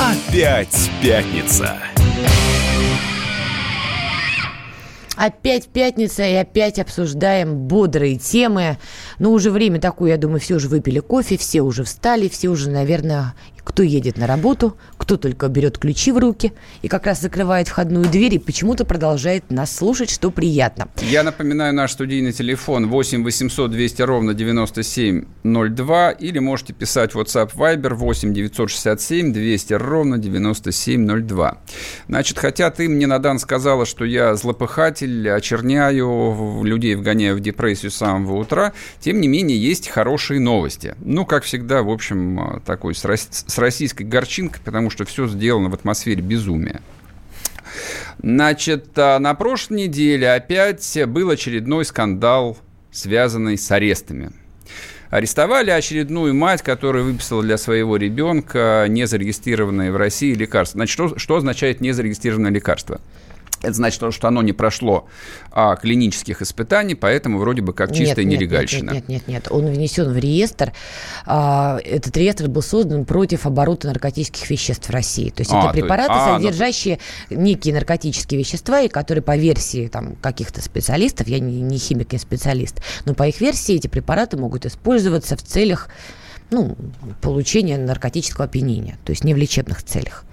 Опять пятница. Опять пятница и опять обсуждаем бодрые темы. Но уже время такое, я думаю, все уже выпили кофе, все уже встали, все уже, наверное, кто едет на работу, кто только берет ключи в руки и как раз закрывает входную дверь и почему-то продолжает нас слушать, что приятно. Я напоминаю наш студийный телефон 8 800 200 ровно 9702 или можете писать WhatsApp Viber 8 967 200 ровно 9702. Значит, хотя ты мне, Надан, сказала, что я злопыхатель, очерняю, людей вгоняю в депрессию с самого утра, тем не менее есть хорошие новости. Ну, как всегда, в общем, такой с с российской горчинкой, потому что все сделано в атмосфере безумия. Значит, а, на прошлой неделе опять был очередной скандал, связанный с арестами. Арестовали очередную мать, которая выписала для своего ребенка незарегистрированное в России лекарство. Значит, что, что означает незарегистрированное лекарство? Это значит, что оно не прошло а, клинических испытаний, поэтому вроде бы как чистая нет, нелегальщина. Нет, нет, нет, нет, он внесен в реестр. А, этот реестр был создан против оборота наркотических веществ в России. То есть а, это препараты, есть, а, ну содержащие ну... некие наркотические вещества, и которые по версии там, каких-то специалистов, я не, не химик, не специалист, но по их версии эти препараты могут использоваться в целях ну, получения наркотического опьянения, то есть не в лечебных целях.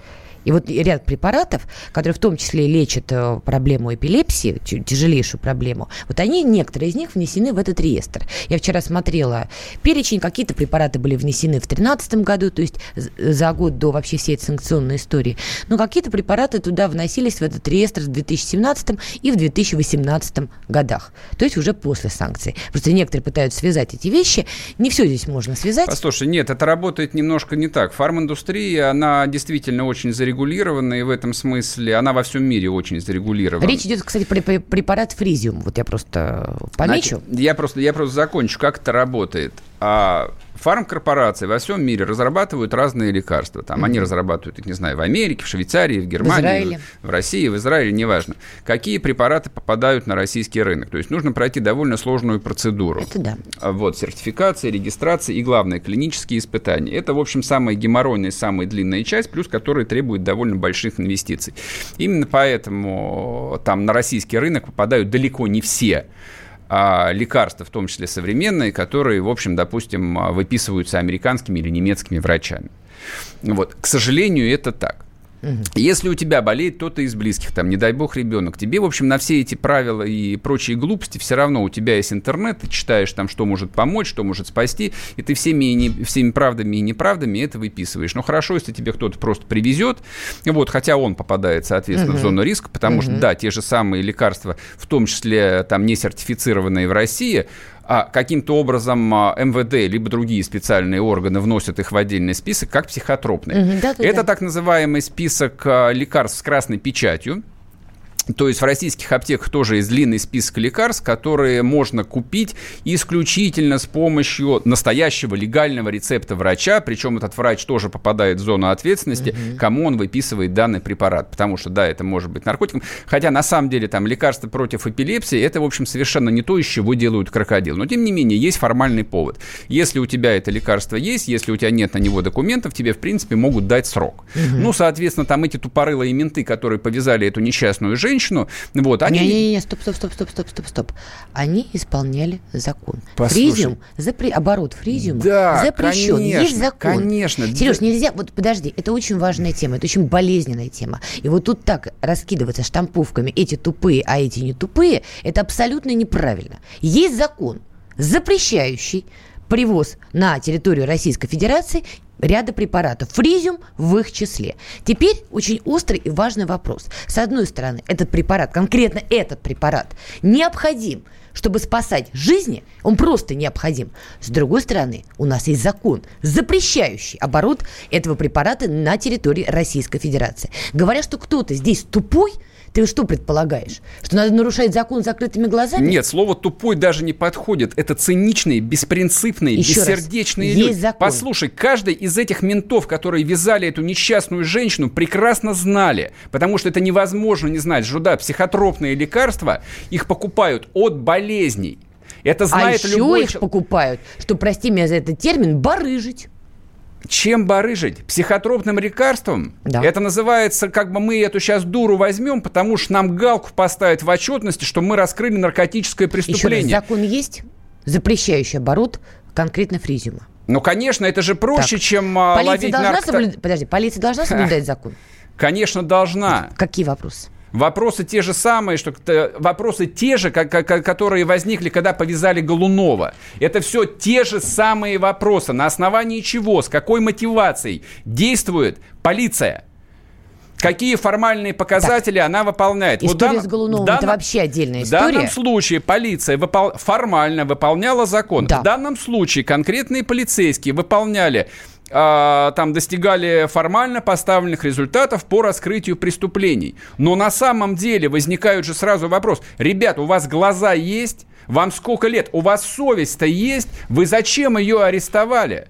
И вот ряд препаратов, которые в том числе лечат э, проблему эпилепсии, тяжелейшую проблему, вот они, некоторые из них внесены в этот реестр. Я вчера смотрела перечень, какие-то препараты были внесены в 2013 году, то есть за год до вообще всей этой санкционной истории, но какие-то препараты туда вносились в этот реестр в 2017 и в 2018 годах, то есть уже после санкций. Просто некоторые пытаются связать эти вещи, не все здесь можно связать. Послушай, нет, это работает немножко не так. Фарминдустрия, она действительно очень зарегулирована зарегулирована, и в этом смысле она во всем мире очень зарегулирована. Речь идет, кстати, про препарат фризиум. Вот я просто помечу. Значит, я просто, я просто закончу, как это работает. А фармкорпорации во всем мире разрабатывают разные лекарства. Там mm-hmm. они разрабатывают их, не знаю, в Америке, в Швейцарии, в Германии, в, в России, в Израиле, неважно. Какие препараты попадают на российский рынок? То есть нужно пройти довольно сложную процедуру. Это да. А вот, сертификация, регистрация и, главное, клинические испытания. Это, в общем, самая геморройная, самая длинная часть, плюс которая требует довольно больших инвестиций. Именно поэтому там на российский рынок попадают далеко не все а, лекарства, в том числе современные, которые, в общем, допустим, выписываются американскими или немецкими врачами. Вот. К сожалению, это так. Если у тебя болеет кто-то из близких, там, не дай бог, ребенок, тебе, в общем, на все эти правила и прочие глупости все равно у тебя есть интернет, ты читаешь там, что может помочь, что может спасти, и ты всеми, и не, всеми правдами и неправдами это выписываешь. Но хорошо, если тебе кто-то просто привезет, вот, хотя он попадает, соответственно, угу. в зону риска, потому угу. что, да, те же самые лекарства, в том числе там не сертифицированные в России, каким-то образом а, МВД либо другие специальные органы вносят их в отдельный список как психотропные. Да, Это да. так называемый список а, лекарств с красной печатью. То есть в российских аптеках тоже есть длинный список лекарств, которые можно купить исключительно с помощью настоящего легального рецепта врача, причем этот врач тоже попадает в зону ответственности, угу. кому он выписывает данный препарат, потому что, да, это может быть наркотиком, хотя на самом деле там лекарства против эпилепсии, это, в общем, совершенно не то, из чего делают крокодил, но тем не менее есть формальный повод. Если у тебя это лекарство есть, если у тебя нет на него документов, тебе, в принципе, могут дать срок. Угу. Ну, соответственно, там эти тупорылые менты, которые повязали эту несчастную женщину, женщину. Вот, они... Не-не-не, стоп, стоп, стоп, стоп, стоп, стоп, стоп. Они исполняли закон. Послушай, фризиум, запре... оборот фризиума да, запрещен. Конечно, Есть закон. Конечно. Сереж, нельзя... Вот подожди, это очень важная тема, это очень болезненная тема. И вот тут так раскидываться штамповками эти тупые, а эти не тупые, это абсолютно неправильно. Есть закон, запрещающий привоз на территорию Российской Федерации ряда препаратов, фризиум в их числе. Теперь очень острый и важный вопрос. С одной стороны, этот препарат, конкретно этот препарат, необходим, чтобы спасать жизни, он просто необходим. С другой стороны, у нас есть закон, запрещающий оборот этого препарата на территории Российской Федерации. Говоря, что кто-то здесь тупой – ты что предполагаешь? Что надо нарушать закон закрытыми глазами? Нет, слово «тупой» даже не подходит. Это циничные, беспринципные, Еще бессердечные раз, люди. Есть закон. Послушай, каждый из этих ментов, которые вязали эту несчастную женщину, прекрасно знали, потому что это невозможно не знать, что да, психотропные лекарства, их покупают от болезней. Это а знает а еще любой... их покупают, что, прости меня за этот термин, барыжить. Чем барыжить? Психотропным лекарством? Да. Это называется, как бы мы эту сейчас дуру возьмем, потому что нам галку поставят в отчетности, что мы раскрыли наркотическое преступление. Еще раз, закон есть, запрещающий оборот конкретно фризиума. Ну, конечно, это же проще, так. чем а, полиция ловить должна нарко... соблюд... Подожди, полиция должна соблюдать закон? Конечно, должна. Какие вопросы? Вопросы те же самые, что вопросы те же, как, как, которые возникли, когда повязали Голунова. Это все те же самые вопросы. На основании чего, с какой мотивацией действует полиция? Какие формальные показатели так. она выполняет? История вот дан... с Голуновым дан... это вообще отдельная история. В данном случае полиция выпол... формально выполняла закон. Да. В данном случае конкретные полицейские выполняли а, там достигали формально поставленных результатов по раскрытию преступлений. Но на самом деле возникает же сразу вопрос. Ребят, у вас глаза есть? Вам сколько лет? У вас совесть-то есть? Вы зачем ее арестовали?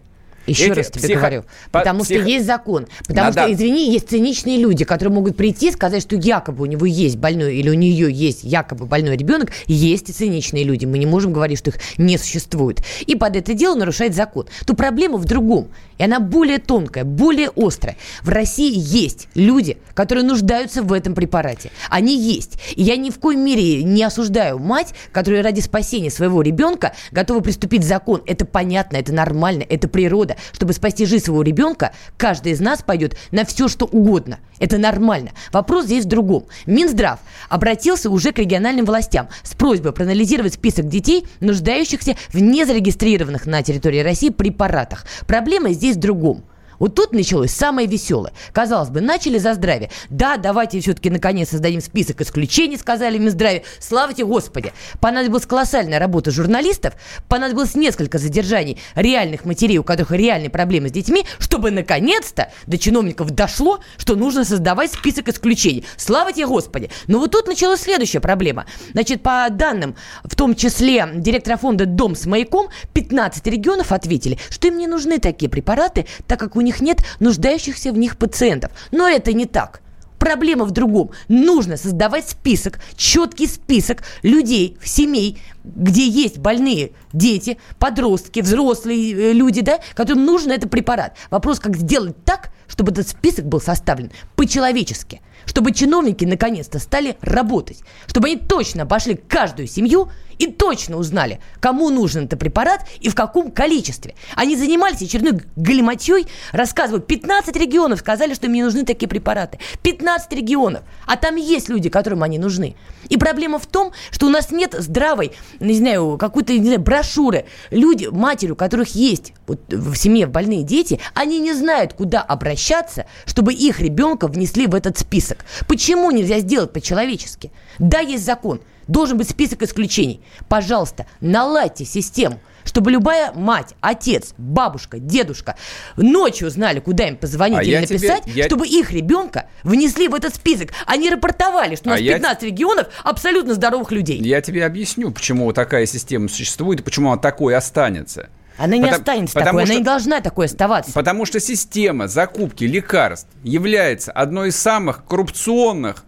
Еще Эти раз тебе психо... говорю. Потому псих... что есть закон. Потому Надо... что, извини, есть циничные люди, которые могут прийти и сказать, что якобы у него есть больной или у нее есть якобы больной ребенок. Есть и циничные люди. Мы не можем говорить, что их не существует. И под это дело нарушает закон. То проблема в другом. И она более тонкая, более острая. В России есть люди, которые нуждаются в этом препарате. Они есть. И я ни в коей мере не осуждаю мать, которая ради спасения своего ребенка готова приступить закон. Это понятно, это нормально, это природа чтобы спасти жизнь своего ребенка, каждый из нас пойдет на все, что угодно. Это нормально. Вопрос здесь в другом. Минздрав обратился уже к региональным властям с просьбой проанализировать список детей, нуждающихся в незарегистрированных на территории России препаратах. Проблема здесь в другом. Вот тут началось самое веселое. Казалось бы, начали за здравие. Да, давайте все-таки наконец создадим список исключений, сказали Минздраве. Слава тебе, Господи. Понадобилась колоссальная работа журналистов, понадобилось несколько задержаний реальных матерей, у которых реальные проблемы с детьми, чтобы наконец-то до чиновников дошло, что нужно создавать список исключений. Слава тебе, Господи. Но вот тут началась следующая проблема. Значит, по данным, в том числе директора фонда «Дом с маяком», 15 регионов ответили, что им не нужны такие препараты, так как у них них нет нуждающихся в них пациентов. Но это не так. Проблема в другом. Нужно создавать список, четкий список людей, семей, где есть больные дети, подростки, взрослые э, люди, да, которым нужен этот препарат. Вопрос, как сделать так, чтобы этот список был составлен по-человечески, чтобы чиновники наконец-то стали работать, чтобы они точно обошли каждую семью и точно узнали, кому нужен этот препарат и в каком количестве. Они занимались очередной галиматьей, рассказывают, 15 регионов сказали, что им не нужны такие препараты. 15 регионов. А там есть люди, которым они нужны. И проблема в том, что у нас нет здравой, не знаю, какой-то, не знаю, брошюры. Люди, матери, у которых есть вот, в семье больные дети, они не знают, куда обращаться, чтобы их ребенка внесли в этот список. Почему нельзя сделать по-человечески? Да, есть закон – Должен быть список исключений. Пожалуйста, наладьте систему чтобы любая мать, отец, бабушка, дедушка ночью знали, куда им позвонить а или написать, тебе, я... чтобы их ребенка внесли в этот список. Они рапортовали, что у нас а 15 я... регионов абсолютно здоровых людей. Я тебе объясню, почему такая система существует и почему она такой останется. Она не потому, останется потому такой, что, она не должна такой оставаться. Потому что система закупки лекарств является одной из самых коррупционных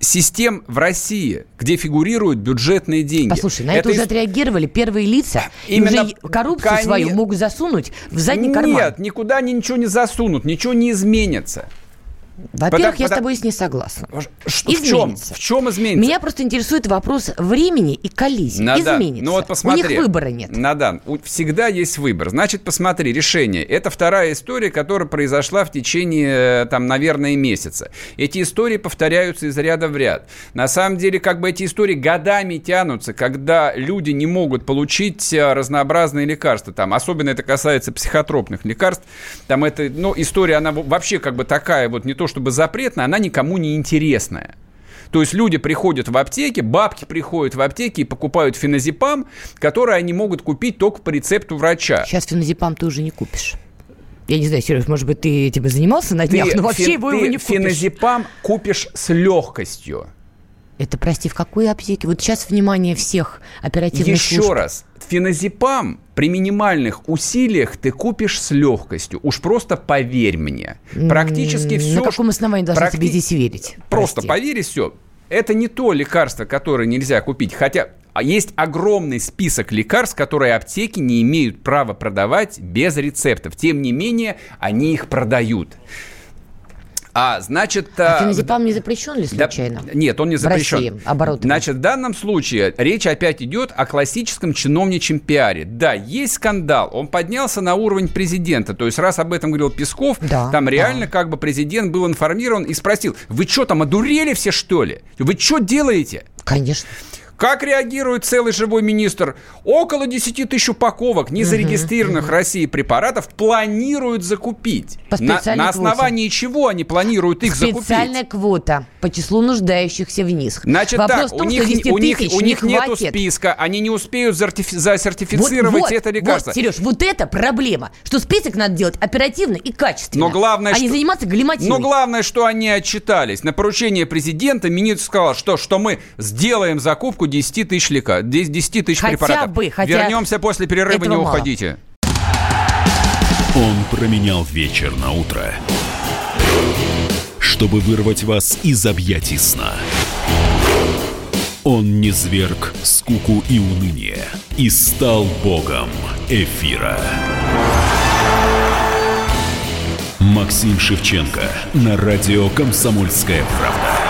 систем в России, где фигурируют бюджетные деньги. Послушай, на это, это уже отреагировали первые лица. Именно и уже коррупцию кон... свою могут засунуть в задний карман. Нет, никуда ничего не засунут, ничего не изменится. Во-первых, я с тобой не согласна. Что, в чем? В чем изменится? Меня просто интересует вопрос времени и коллизии. Надан, изменится. Ну вот посмотри. У них выбора нет. Надан, всегда есть выбор. Значит, посмотри, решение. Это вторая история, которая произошла в течение, там, наверное, месяца. Эти истории повторяются из ряда в ряд. На самом деле, как бы эти истории годами тянутся, когда люди не могут получить э, разнообразные лекарства. Там, особенно это касается психотропных лекарств. Там это, ну, история, она вообще как бы такая вот не то, чтобы запретная, она никому не интересная. То есть люди приходят в аптеки, бабки приходят в аптеки и покупают феназепам, который они могут купить только по рецепту врача. Сейчас феназепам ты уже не купишь. Я не знаю, Сереж, может быть, ты этим занимался на днях, ты но вообще фен, его, его не купишь. феназепам купишь с легкостью. Это, прости, в какой аптеке? Вот сейчас внимание всех оперативных Еще служб. раз, феназепам при минимальных усилиях ты купишь с легкостью. Уж просто поверь мне. Практически все... На каком основании должны практи... тебе здесь верить? Просто Прости. поверь и все. Это не то лекарство, которое нельзя купить. Хотя а есть огромный список лекарств, которые аптеки не имеют права продавать без рецептов. Тем не менее, они их продают. А, значит... А феназепам не запрещен ли случайно? Да, нет, он не запрещен. В России, оборот. Значит, в данном случае речь опять идет о классическом чиновничьем пиаре. Да, есть скандал, он поднялся на уровень президента. То есть, раз об этом говорил Песков, да, там реально да. как бы президент был информирован и спросил, вы что там, одурели все, что ли? Вы что делаете? Конечно. Как реагирует целый живой министр? Около 10 тысяч упаковок незарегистрированных угу, России препаратов планируют закупить. По на, на основании квоте. чего они планируют их Специальная закупить? Специальная квота по числу нуждающихся в них. Значит Вопрос так, том, у них, у них, у них не нету списка, они не успеют засертифицировать вот, вот, это лекарство. Вот, Сереж, вот это проблема, что список надо делать оперативно и качественно, но главное, а что, не заниматься галиматией. Но главное, что они отчитались. На поручение президента министр сказал, что, что мы сделаем закупку 10 тысяч лекарств, 10 тысяч хотя препаратов. Бы, хотя Вернемся после перерыва, не мало. уходите. Он променял вечер на утро, чтобы вырвать вас из объятий сна. Он не зверг скуку и уныние и стал богом эфира. Максим Шевченко на радио «Комсомольская правда».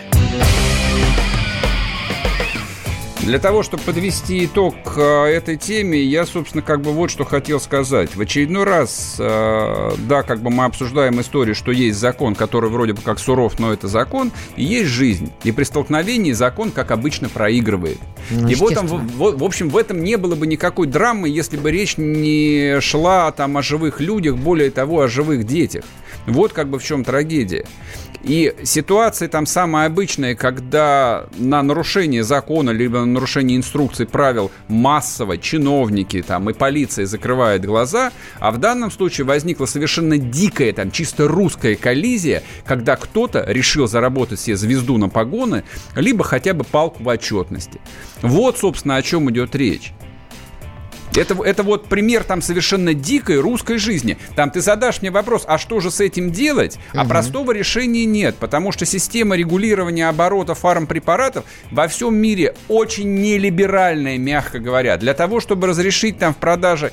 Для того, чтобы подвести итог э, этой теме, я, собственно, как бы вот что хотел сказать. В очередной раз, э, да, как бы мы обсуждаем историю, что есть закон, который вроде бы как суров, но это закон, и есть жизнь. И при столкновении закон, как обычно, проигрывает. Ну, и вот, там, в, в общем, в этом не было бы никакой драмы, если бы речь не шла там о живых людях, более того, о живых детях. Вот как бы в чем трагедия. И ситуации там самые обычные, когда на нарушение закона либо на нарушение инструкций, правил массово чиновники там и полиция закрывают глаза, а в данном случае возникла совершенно дикая, там чисто русская коллизия, когда кто-то решил заработать себе звезду на погоны, либо хотя бы палку в отчетности. Вот, собственно, о чем идет речь. Это, это вот пример там совершенно дикой русской жизни. Там ты задашь мне вопрос, а что же с этим делать? А угу. простого решения нет, потому что система регулирования оборота фармпрепаратов во всем мире очень нелиберальная, мягко говоря. Для того, чтобы разрешить там в продаже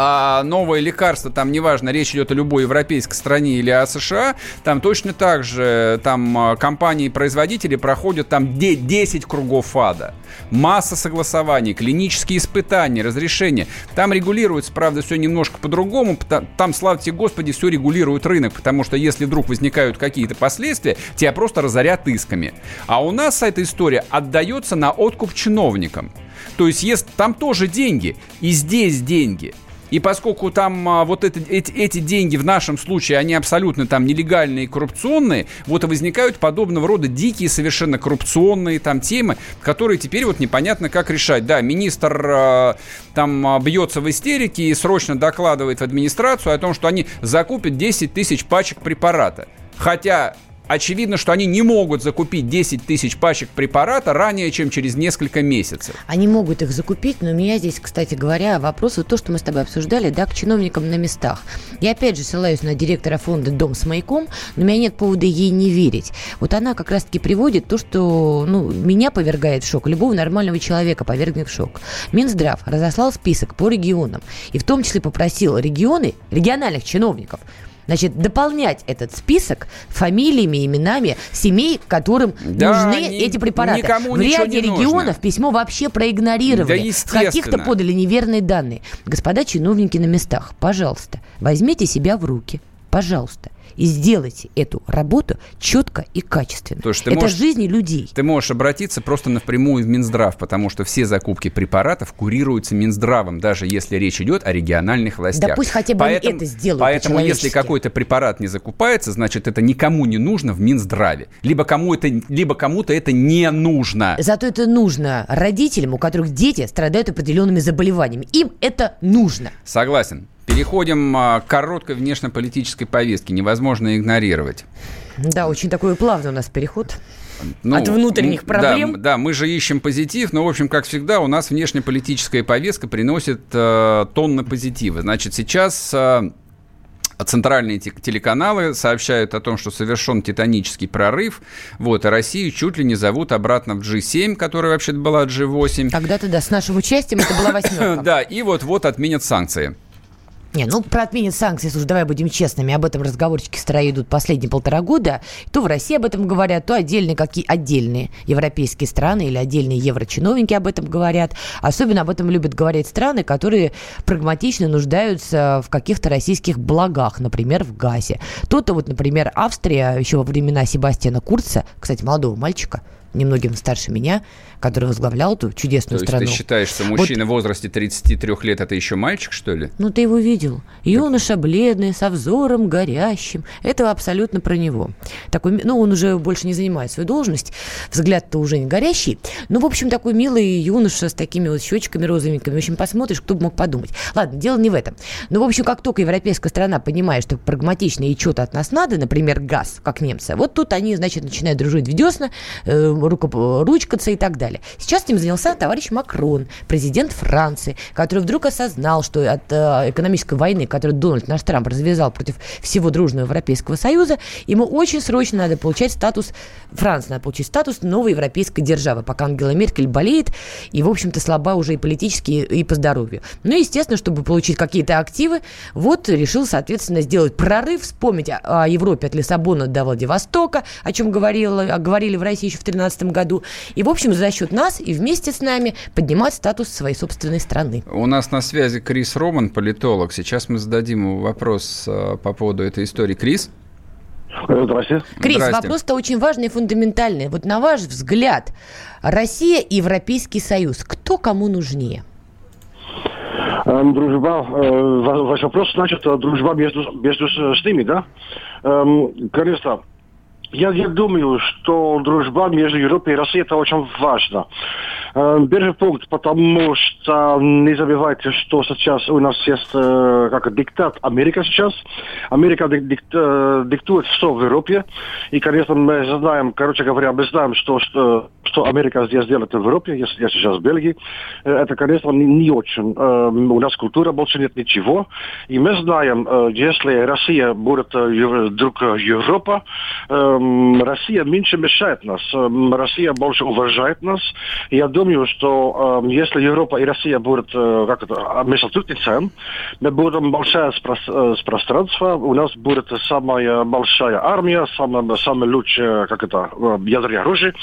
а новое лекарство, там неважно, речь идет о любой европейской стране или о США, там точно так же там а, компании-производители проходят там 10 кругов ада. Масса согласований, клинические испытания, разрешения. Там регулируется, правда, все немножко по-другому. Там, слава тебе Господи, все регулирует рынок, потому что если вдруг возникают какие-то последствия, тебя просто разорят исками. А у нас эта история отдается на откуп чиновникам. То есть, есть, там тоже деньги, и здесь деньги – и поскольку там а, вот это, эти, эти деньги в нашем случае, они абсолютно там нелегальные и коррупционные, вот и возникают подобного рода дикие совершенно коррупционные там темы, которые теперь вот непонятно как решать. Да, министр э, там а, бьется в истерике и срочно докладывает в администрацию о том, что они закупят 10 тысяч пачек препарата. Хотя очевидно, что они не могут закупить 10 тысяч пачек препарата ранее, чем через несколько месяцев. Они могут их закупить, но у меня здесь, кстати говоря, вопрос, вот то, что мы с тобой обсуждали, да, к чиновникам на местах. Я опять же ссылаюсь на директора фонда «Дом с маяком», но у меня нет повода ей не верить. Вот она как раз-таки приводит то, что ну, меня повергает в шок, любого нормального человека повергнет в шок. Минздрав разослал список по регионам и в том числе попросил регионы, региональных чиновников Значит, дополнять этот список фамилиями, именами семей, которым да, нужны ни, эти препараты. В ряде регионов нужно. письмо вообще проигнорировали. Да, каких-то подали неверные данные. Господа чиновники на местах, пожалуйста, возьмите себя в руки. Пожалуйста, и сделайте эту работу четко и качественно. То Это можешь, жизни людей. Ты можешь обратиться просто напрямую в Минздрав, потому что все закупки препаратов курируются Минздравом, даже если речь идет о региональных властях. Да пусть хотя бы поэтому, это сделают Поэтому если какой-то препарат не закупается, значит, это никому не нужно в Минздраве. Либо, кому это, либо кому-то это не нужно. Зато это нужно родителям, у которых дети страдают определенными заболеваниями. Им это нужно. Согласен. Переходим а, к короткой внешнеполитической повестке. Невозможно игнорировать. Да, очень такой плавный у нас переход. Ну, От внутренних проблем. Да, да, мы же ищем позитив, но, в общем, как всегда, у нас внешнеполитическая повестка приносит э, тонны позитива. Значит, сейчас э, центральные телеканалы сообщают о том, что совершен титанический прорыв, вот, и Россию чуть ли не зовут обратно в G7, которая вообще-то была G8. Когда-то, да, с нашим участием это была восьмерка. Да, и вот-вот отменят санкции. Не, ну про отмене санкций, слушай, давай будем честными, об этом разговорчики строи идут последние полтора года. То в России об этом говорят, то отдельные какие отдельные европейские страны или отдельные еврочиновники об этом говорят. Особенно об этом любят говорить страны, которые прагматично нуждаются в каких-то российских благах, например, в газе. То-то вот, например, Австрия еще во времена Себастьяна Курца, кстати, молодого мальчика, немногим старше меня, который возглавлял эту чудесную То страну. есть ты считаешь, что мужчина вот, в возрасте 33 лет это еще мальчик, что ли? Ну, ты его видел. Юноша бледный, со взором горящим. Это абсолютно про него. Такой, ну, он уже больше не занимает свою должность. Взгляд-то уже не горящий. Ну, в общем, такой милый юноша с такими вот щечками розовенькими. В общем, посмотришь, кто бы мог подумать. Ладно, дело не в этом. Ну, в общем, как только европейская страна понимает, что прагматично и что-то от нас надо, например, газ, как немцы, вот тут они, значит, начинают дружить в десна, э, ручкаться и так далее далее. Сейчас этим занялся товарищ Макрон, президент Франции, который вдруг осознал, что от э, экономической войны, которую Дональд наш Трамп развязал против всего дружного Европейского Союза, ему очень срочно надо получать статус, Франции надо получить статус новой европейской державы, пока Ангела Меркель болеет и, в общем-то, слаба уже и политически, и по здоровью. Ну, естественно, чтобы получить какие-то активы, вот решил, соответственно, сделать прорыв, вспомнить о, о Европе от Лиссабона до Владивостока, о чем говорила, говорили в России еще в 2013 году. И, в общем, за счет нас и вместе с нами поднимать статус своей собственной страны. У нас на связи Крис Роман, политолог. Сейчас мы зададим ему вопрос э, по поводу этой истории. Крис? Здравствуйте. Крис, вопрос-то очень важный и фундаментальный. Вот на ваш взгляд, Россия и Европейский Союз, кто кому нужнее? Эм, дружба, э, ваш вопрос, значит, дружба между, между с ними, да? Эм, конечно, я, я думаю, что дружба между Европой и Россией это очень важно. Э, первый пункт, потому что не забывайте, что сейчас у нас есть э, как диктат Америка сейчас. Америка дик, э, диктует все в Европе. И, конечно, мы знаем, короче говоря, мы знаем, что, что, что Америка здесь делает в Европе, если я сейчас в Бельгии. Это, конечно, не, не очень. У нас культура больше нет ничего. И мы знаем, если Россия будет друг Европа, Россия меньше мешает нас. Россия больше уважает нас. Я думаю, что если Европа и Россия будут как это, межсотрудничаем, мы будем большое пространство, у нас будет самая большая армия, самая, самая лучшая, как это, ядерное оружие,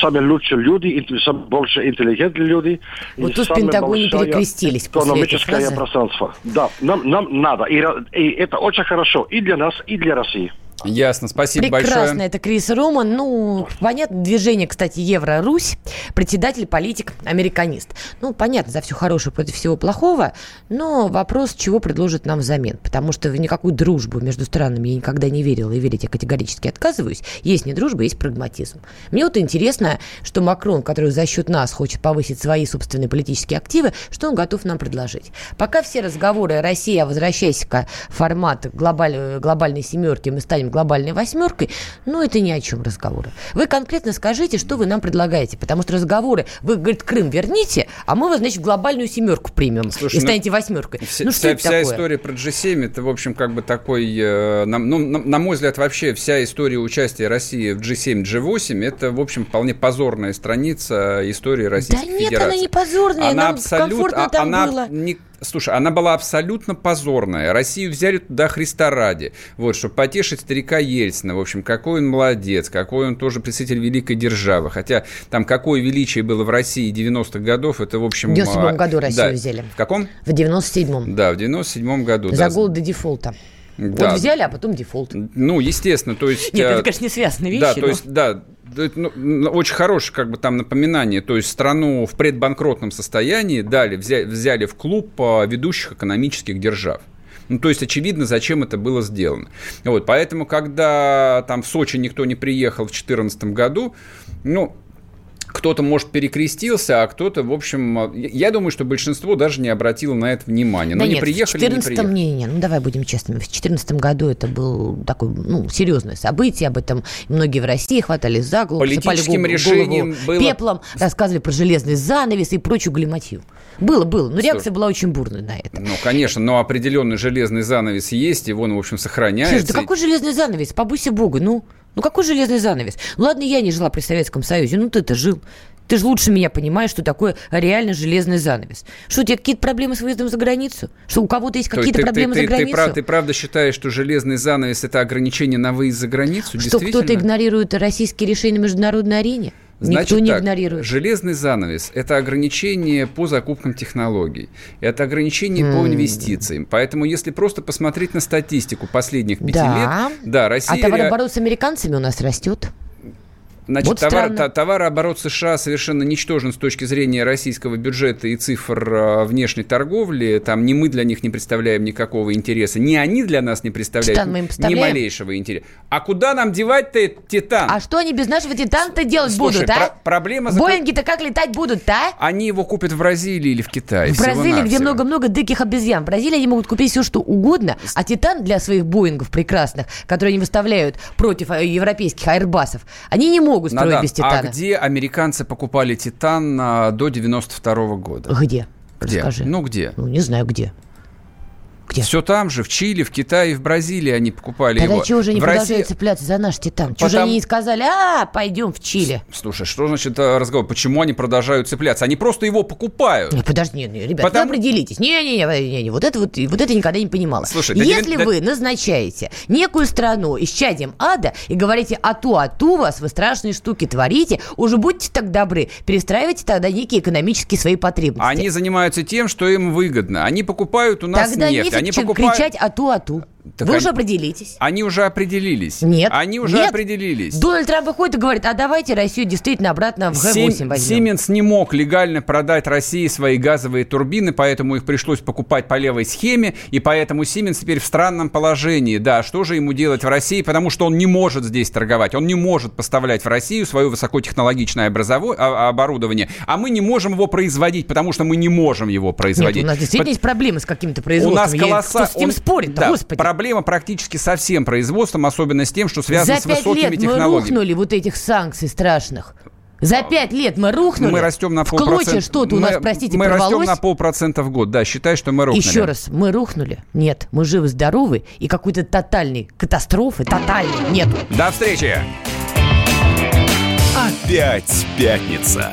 самые лучшие люди, самые больше интеллигентные люди. Вот тут в Пентагоне перекрестились Экономическое пространство. Да, нам, нам надо. И, и это очень хорошо и для нас, и для России. Ясно, спасибо Прекрасно, большое. Прекрасно, это Крис Роман. Ну, понятно, движение, кстати, Евро-Русь, председатель, политик, американист. Ну, понятно, за все хорошее против всего плохого, но вопрос, чего предложит нам взамен. Потому что в никакую дружбу между странами я никогда не верила, и верить я категорически отказываюсь. Есть не дружба, есть прагматизм. Мне вот интересно, что Макрон, который за счет нас хочет повысить свои собственные политические активы, что он готов нам предложить. Пока все разговоры Россия, возвращайся к формату глобаль, глобальной семерки, мы станем глобальной восьмеркой, ну, это ни о чем разговоры. Вы конкретно скажите, что вы нам предлагаете, потому что разговоры, вы, говорит, Крым верните, а мы вас, значит, глобальную семерку примем Слушай, и ну, станете ну, восьмеркой. Вся, ну, что вся, это вся такое? история про G7, это, в общем, как бы такой, э, на, ну, на, на мой взгляд, вообще вся история участия России в G7, G8, это, в общем, вполне позорная страница истории Российской да нет, Федерации. она не позорная, она нам абсолют, комфортно а, там она было. Не, слушай, она была абсолютно позорная. Россию взяли туда Христа ради. Вот, чтобы потешить старика Ельцина. В общем, какой он молодец, какой он тоже представитель великой державы. Хотя там какое величие было в России 90-х годов, это, в общем... В 97-м а, году Россию да. взяли. В каком? В 97-м. Да, в 97-м году. За да. гол до дефолта. Да. Вот взяли, а потом дефолт. Ну, естественно, то есть... Нет, это, э, конечно, не связанные вещи. Да, но... то есть, да, ну, очень хорошее как бы там напоминание, то есть страну в предбанкротном состоянии дали, взяли, взяли в клуб ведущих экономических держав. Ну, то есть, очевидно, зачем это было сделано. Вот, поэтому, когда там в Сочи никто не приехал в 2014 году, ну, кто-то, может, перекрестился, а кто-то, в общем, я думаю, что большинство даже не обратило на это внимание. Но да не нет, приехали, в 14 не приехали. Не, не, ну давай будем честными. В 2014 году это был такое, ну, серьезное событие, об этом многие в России хватали за голову, Политическим голову, решением голову было... пеплом, рассказывали про железный занавес и прочую глиматью. Было, было. Но реакция Что? была очень бурная на это. Ну, конечно, но определенный железный занавес есть, и он, в общем, сохраняется. Слушай, да какой железный занавес? Побойся Бога, ну. Ну какой железный занавес? Ну ладно, я не жила при Советском Союзе, ну ты-то жил. Ты же лучше меня понимаешь, что такое реально железный занавес. Что, у тебя какие-то проблемы с выездом за границу? Что у кого-то есть какие-то ты, проблемы ты, за границу? Ты, ты, ты правда считаешь, что железный занавес – это ограничение на выезд за границу? Что кто-то игнорирует российские решения на международной арене? Значит, Никто не так, игнорирует. Железный занавес – это ограничение по закупкам технологий, это ограничение mm. по инвестициям. Поэтому, если просто посмотреть на статистику последних пяти да. лет, да, Россия… А товарооборот с американцами у нас растет. Значит, вот товар, товарооборот США совершенно ничтожен с точки зрения российского бюджета и цифр а, внешней торговли. Там ни мы для них не представляем никакого интереса, ни они для нас не представляют ни малейшего интереса. А куда нам девать-то Титан? А что они без нашего Титана-то делать Слушай, будут, а? Про- проблема... Боинги-то как летать будут-то, а? Они его купят в Бразилии или в Китае. В Бразилии, где много-много диких обезьян. В Бразилии они могут купить все, что угодно, а Титан для своих Боингов прекрасных, которые они выставляют против э, европейских аэрбасов, они не могут могут строить Надан, без Титана. А где американцы покупали Титан а, до 92 -го года? Где? Где? Расскажи. Ну, где? Ну, не знаю, где. Где? Все там же, в Чили, в Китае, в Бразилии они покупали Тогда его. чего же они в продолжают России... цепляться за наш Титан? Чего Потому... же они не сказали, а, пойдем в Чили? Слушай, что значит э, разговор? Почему они продолжают цепляться? Они просто его покупают. Не, подожди, не, не, ребят, Потому... вы определитесь. Не-не-не, вот это вот, вот это никогда не понимала. Слушай, Если да, вы назначаете некую страну исчадием ада и говорите ату, ату вас, вы страшные штуки творите, уже будьте так добры, перестраивайте тогда некие экономические свои потребности. Они занимаются тем, что им выгодно. Они покупают у нас тогда нефть. Они покупают... кричать ату-ату. Так Вы они, уже определитесь. Они уже определились. Нет. Они уже нет. определились. Дональд Трамп выходит и говорит, а давайте Россию действительно обратно в Г8 возьмем. Сименс не мог легально продать России свои газовые турбины, поэтому их пришлось покупать по левой схеме, и поэтому Сименс теперь в странном положении. Да, что же ему делать в России? Потому что он не может здесь торговать, он не может поставлять в Россию свое высокотехнологичное образово... А, оборудование, а мы не можем его производить, потому что мы не можем его производить. Нет, у нас действительно Под... есть проблемы с какими-то производствами. У нас колосса... Кто с этим он... спорит да, господи? Проблема практически со всем производством, особенно с тем, что связано За с высокими лет технологиями. мы рухнули вот этих санкций страшных. За пять лет мы рухнули. Мы растем на полпроцента. что-то у нас, простите, Мы порвалось. растем на полпроцента в год. Да, считай, что мы рухнули. Еще раз, мы рухнули? Нет. Мы живы-здоровы, и какой-то тотальной катастрофы, тотальной, нет. До встречи! Опять пятница.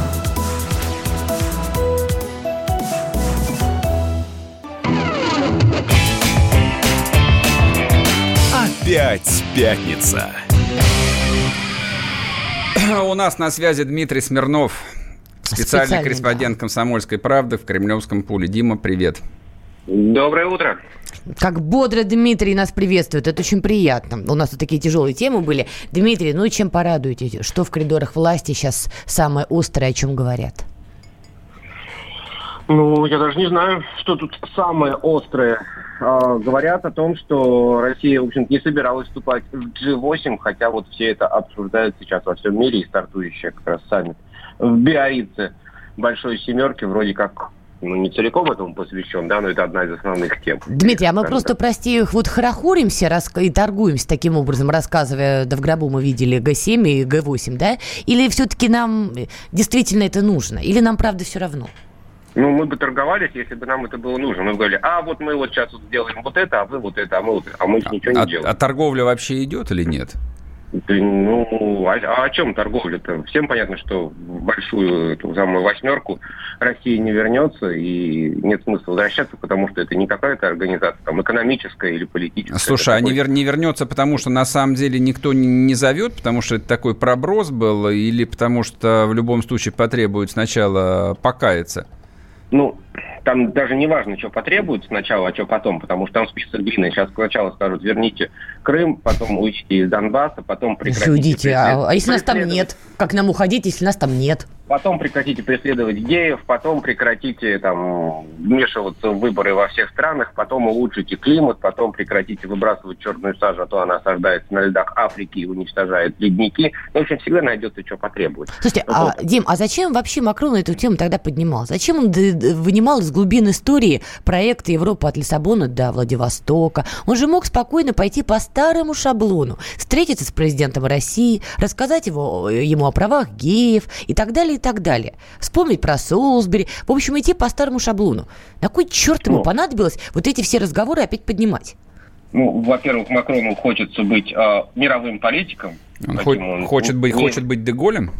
Опять пятница. У нас на связи Дмитрий Смирнов, специальный, специальный корреспондент да. «Комсомольской правды» в Кремлевском пуле. Дима, привет. Доброе утро. Как бодро Дмитрий нас приветствует. Это очень приятно. У нас тут такие тяжелые темы были. Дмитрий, ну и чем порадуете? Что в коридорах власти сейчас самое острое, о чем говорят? Ну, я даже не знаю, что тут самое острое. А, говорят о том, что Россия, в общем не собиралась вступать в G8, хотя вот все это обсуждают сейчас во всем мире и стартующие как раз саммит в Биорице. большой семерки вроде как ну, не целиком этому посвящен, да, но это одна из основных тем. Дмитрий, а мы просто, так. прости, их вот хорохоримся рас... и торгуемся таким образом, рассказывая, да в гробу мы видели Г7 и Г8, да? Или все-таки нам действительно это нужно? Или нам, правда, все равно? Ну, мы бы торговались, если бы нам это было нужно. Мы бы говорили, а вот мы вот сейчас вот сделаем вот это, а вы вот это, а мы вот это. А мы ничего не а, делаем. А торговля вообще идет или нет? Ну, а, а о чем торговля-то? Всем понятно, что в большую эту самую восьмерку Россия не вернется, и нет смысла возвращаться, потому что это не какая-то организация там, экономическая или политическая. Слушай, а не, вер, не вернется, потому что на самом деле никто не, не зовет, потому что это такой проброс был, или потому что в любом случае потребует сначала покаяться? Ну, там даже не важно, что потребуют сначала, а что потом, потому что там список длинный. Сейчас сначала скажут, верните Крым, потом уйдите из Донбасса, потом прекратите... Уйдите, а, а если нас там нет? Как нам уходить, если нас там нет? Потом прекратите преследовать геев, потом прекратите там вмешиваться в выборы во всех странах, потом улучшите климат, потом прекратите выбрасывать черную сажу, а то она осаждается на льдах Африки и уничтожает ледники. Ну, в общем, всегда найдется, что потребует. Слушайте, ну, а, Дим, а зачем вообще Макрон эту тему тогда поднимал? Зачем он вынимал из глубин истории проекты Европы от Лиссабона до Владивостока? Он же мог спокойно пойти по старому шаблону, встретиться с президентом России, рассказать его, ему о правах геев и так далее, так далее. Вспомнить про Солсбери. В общем, идти по старому шаблону. На кой черт ему ну, понадобилось вот эти все разговоры опять поднимать? Ну, во-первых, Макрону хочется быть э, мировым политиком. Он, хо- он хочет, быть, не... хочет быть Деголем?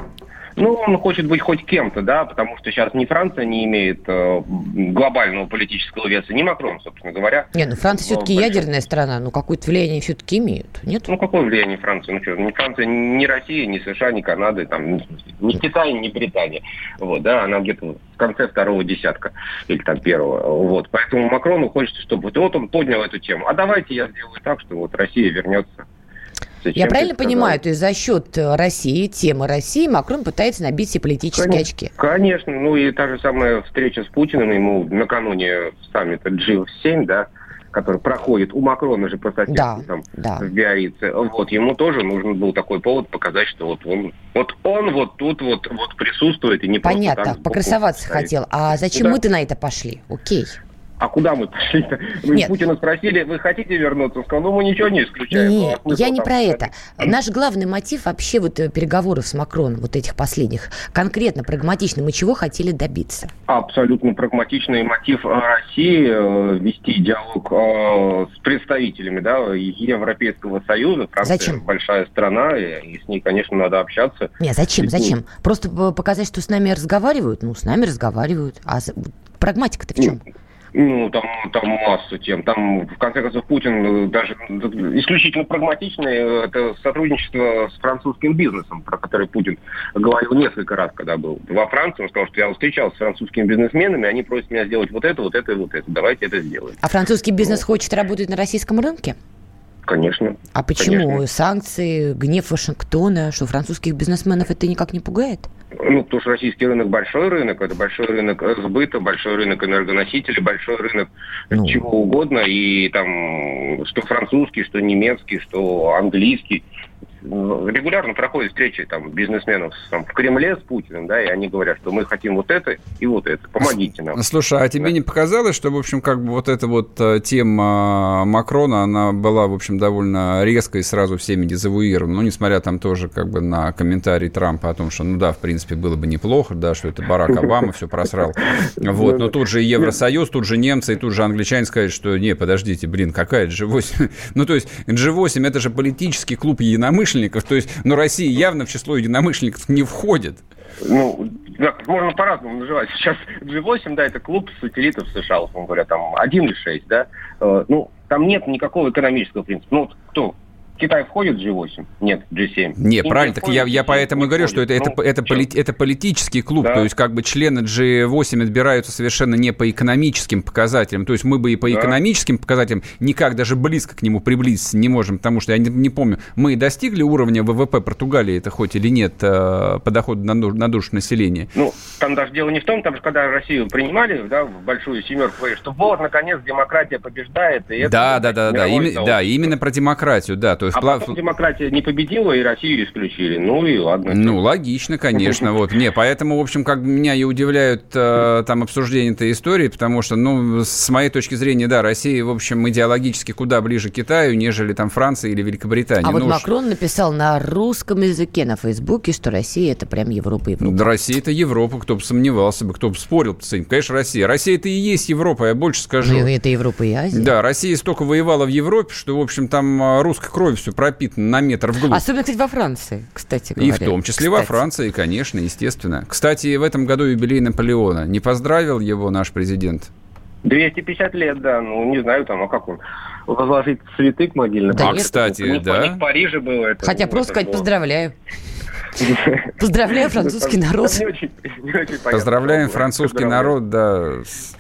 Ну, он хочет быть хоть кем-то, да, потому что сейчас ни Франция не имеет э, глобального политического веса, ни Макрон, собственно говоря. Нет, ну Франция все-таки большой... ядерная страна, ну какое-то влияние все-таки имеют, нет? Ну, какое влияние Франции? Ну что, ни Франция, ни Россия, ни США, ни Канада, там, ни, Китай, ни Британия. Вот, да, она где-то в конце второго десятка или там первого. Вот, поэтому Макрону хочется, чтобы вот, он поднял эту тему. А давайте я сделаю так, что вот Россия вернется Я правильно понимаю, то есть за счет э, России, темы России, Макрон пытается набить себе политические конечно, очки? Конечно. Ну и та же самая встреча с Путиным, ему накануне саммита G7, да, который проходит у Макрона же по соседству да, там да. в Биорице, вот ему тоже нужен был такой повод показать, что вот он вот он вот тут вот вот присутствует и не Понятно, просто покрасоваться хотел. А зачем да. мы-то на это пошли? Окей а куда мы пошли-то? Мы Нет. Путина спросили, вы хотите вернуться? Он сказал, ну мы ничего не исключаем. Нет, ну, я не про это. Наш главный мотив вообще вот э, переговоров с Макроном, вот этих последних, конкретно, прагматично, мы чего хотели добиться? Абсолютно прагматичный мотив России э, вести диалог э, с представителями да, Европейского Союза. Франция зачем? большая страна, и с ней, конечно, надо общаться. Нет, зачем, зачем? Просто показать, что с нами разговаривают? Ну, с нами разговаривают. А прагматика-то в чем? Ну, там, там массу тем. Там, в конце концов, Путин э, даже исключительно прагматичный. Э, это сотрудничество с французским бизнесом, про который Путин говорил несколько раз, когда был во Франции. Он сказал, что я встречался с французскими бизнесменами, они просят меня сделать вот это, вот это и вот это. Давайте это сделаем. А французский бизнес вот. хочет работать на российском рынке? Конечно. А почему конечно. санкции, гнев Вашингтона, что французских бизнесменов это никак не пугает? Ну, потому что российский рынок большой рынок, это большой рынок сбыта, большой рынок энергоносителей, большой рынок ну. чего угодно, и там что французский, что немецкий, что английский регулярно проходят встречи там, бизнесменов там, в Кремле с Путиным, да, и они говорят, что мы хотим вот это и вот это, помогите нам. Слушай, а тебе да. не показалось, что, в общем, как бы вот эта вот э, тема Макрона, она была, в общем, довольно резкой сразу всеми дезавуирована, ну, несмотря там тоже как бы на комментарий Трампа о том, что, ну да, в принципе, было бы неплохо, да, что это Барак Обама все просрал, вот, но тут же Евросоюз, тут же немцы, и тут же англичане сказали, что не, подождите, блин, какая G8, ну, то есть G8 это же политический клуб единомышленников, единомышленников. То есть, ну, Россия явно в число единомышленников не входит. Ну, да, можно по-разному называть. Сейчас G8, да, это клуб сателлитов США, условно говоря, там 1 или 6, да. Э, ну, там нет никакого экономического принципа. Ну, вот кто Китай входит в G8? Нет, G7. Не, правильно, так я, я поэтому и говорю, что это, это, ну, это, поли, это политический клуб, да. то есть как бы члены G8 отбираются совершенно не по экономическим показателям, то есть мы бы и по да. экономическим показателям никак даже близко к нему приблизиться не можем, потому что я не, не помню, мы достигли уровня ВВП Португалии, это хоть или нет, э, по доходу на, на душу населения? Ну, там даже дело не в том, там же когда Россию принимали, да, в большую семерку, что вот, наконец, демократия побеждает. И да, это, да, да, да, да, да, именно про демократию, да, то А потом демократия не победила, и Россию исключили. Ну и ладно. Ну, логично, конечно. Вот. Не, поэтому, в общем, как меня и удивляют э, там обсуждения этой истории, потому что, ну, с моей точки зрения, да, Россия, в общем, идеологически куда ближе к Китаю, нежели там Франция или Великобритания. А ну, вот Макрон написал на русском языке на Фейсбуке, что Россия это прям Европа, Европа. Да, Россия это Европа, кто бы сомневался бы, кто бы спорил с этим. Конечно, Россия. Россия это и есть Европа, я больше скажу. Ну, это Европа и Азия. Да, Россия столько воевала в Европе, что, в общем, там а, русской кровью все пропитано на метр вглубь. Особенно, кстати, во Франции, кстати говоря. И в том числе кстати. во Франции, конечно, естественно. Кстати, в этом году юбилей Наполеона. Не поздравил его наш президент? 250 лет, да. Ну, не знаю, там, а как он? Возложить цветы к могильным. Да, а, кстати, не, да. В Париже было это. Хотя ну, просто сказать было. поздравляю. Поздравляю французский народ. Поздравляем французский народ, да, с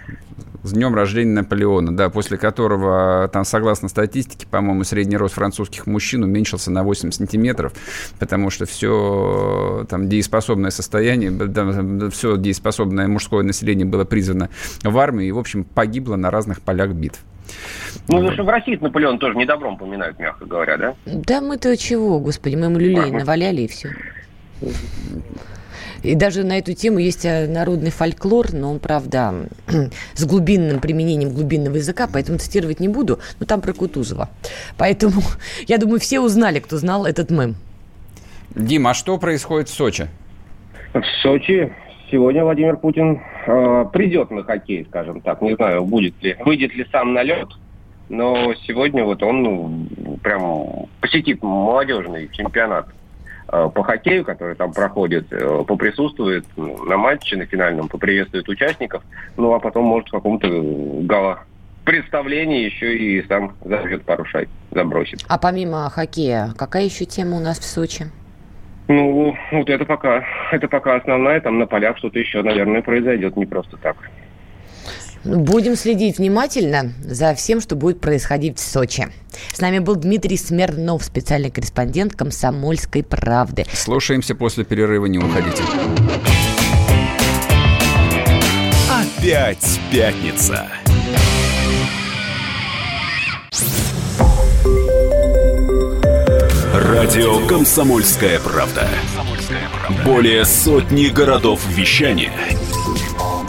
днем рождения Наполеона, да, после которого, там, согласно статистике, по-моему, средний рост французских мужчин уменьшился на 8 сантиметров, потому что все там дееспособное состояние, да, все дееспособное мужское население было призвано в армию и, в общем, погибло на разных полях битв. Ну, потому что в России Наполеон тоже недобром поминают, мягко говоря, да? Да мы-то чего, господи, мы ему люлей наваляли и все. И даже на эту тему есть э, народный фольклор, но он, правда, с глубинным применением глубинного языка, поэтому цитировать не буду, но там про Кутузова. Поэтому, я думаю, все узнали, кто знал этот мем. Дима, а что происходит в Сочи? В Сочи сегодня Владимир Путин э, придет на хоккей, скажем так. Не знаю, будет ли, выйдет ли сам на лед, но сегодня вот он ну, прям посетит молодежный чемпионат по хоккею, который там проходит, э, поприсутствует ну, на матче, на финальном, поприветствует участников, ну а потом может в каком-то гала представлении еще и сам зажжет пару шай, забросит. А помимо хоккея, какая еще тема у нас в Сочи? Ну, вот это пока, это пока основная, там на полях что-то еще, наверное, произойдет не просто так. Будем следить внимательно за всем, что будет происходить в Сочи. С нами был Дмитрий Смирнов, специальный корреспондент «Комсомольской правды». Слушаемся после перерыва, не уходите. Опять пятница. Радио «Комсомольская правда». Более сотни городов вещания –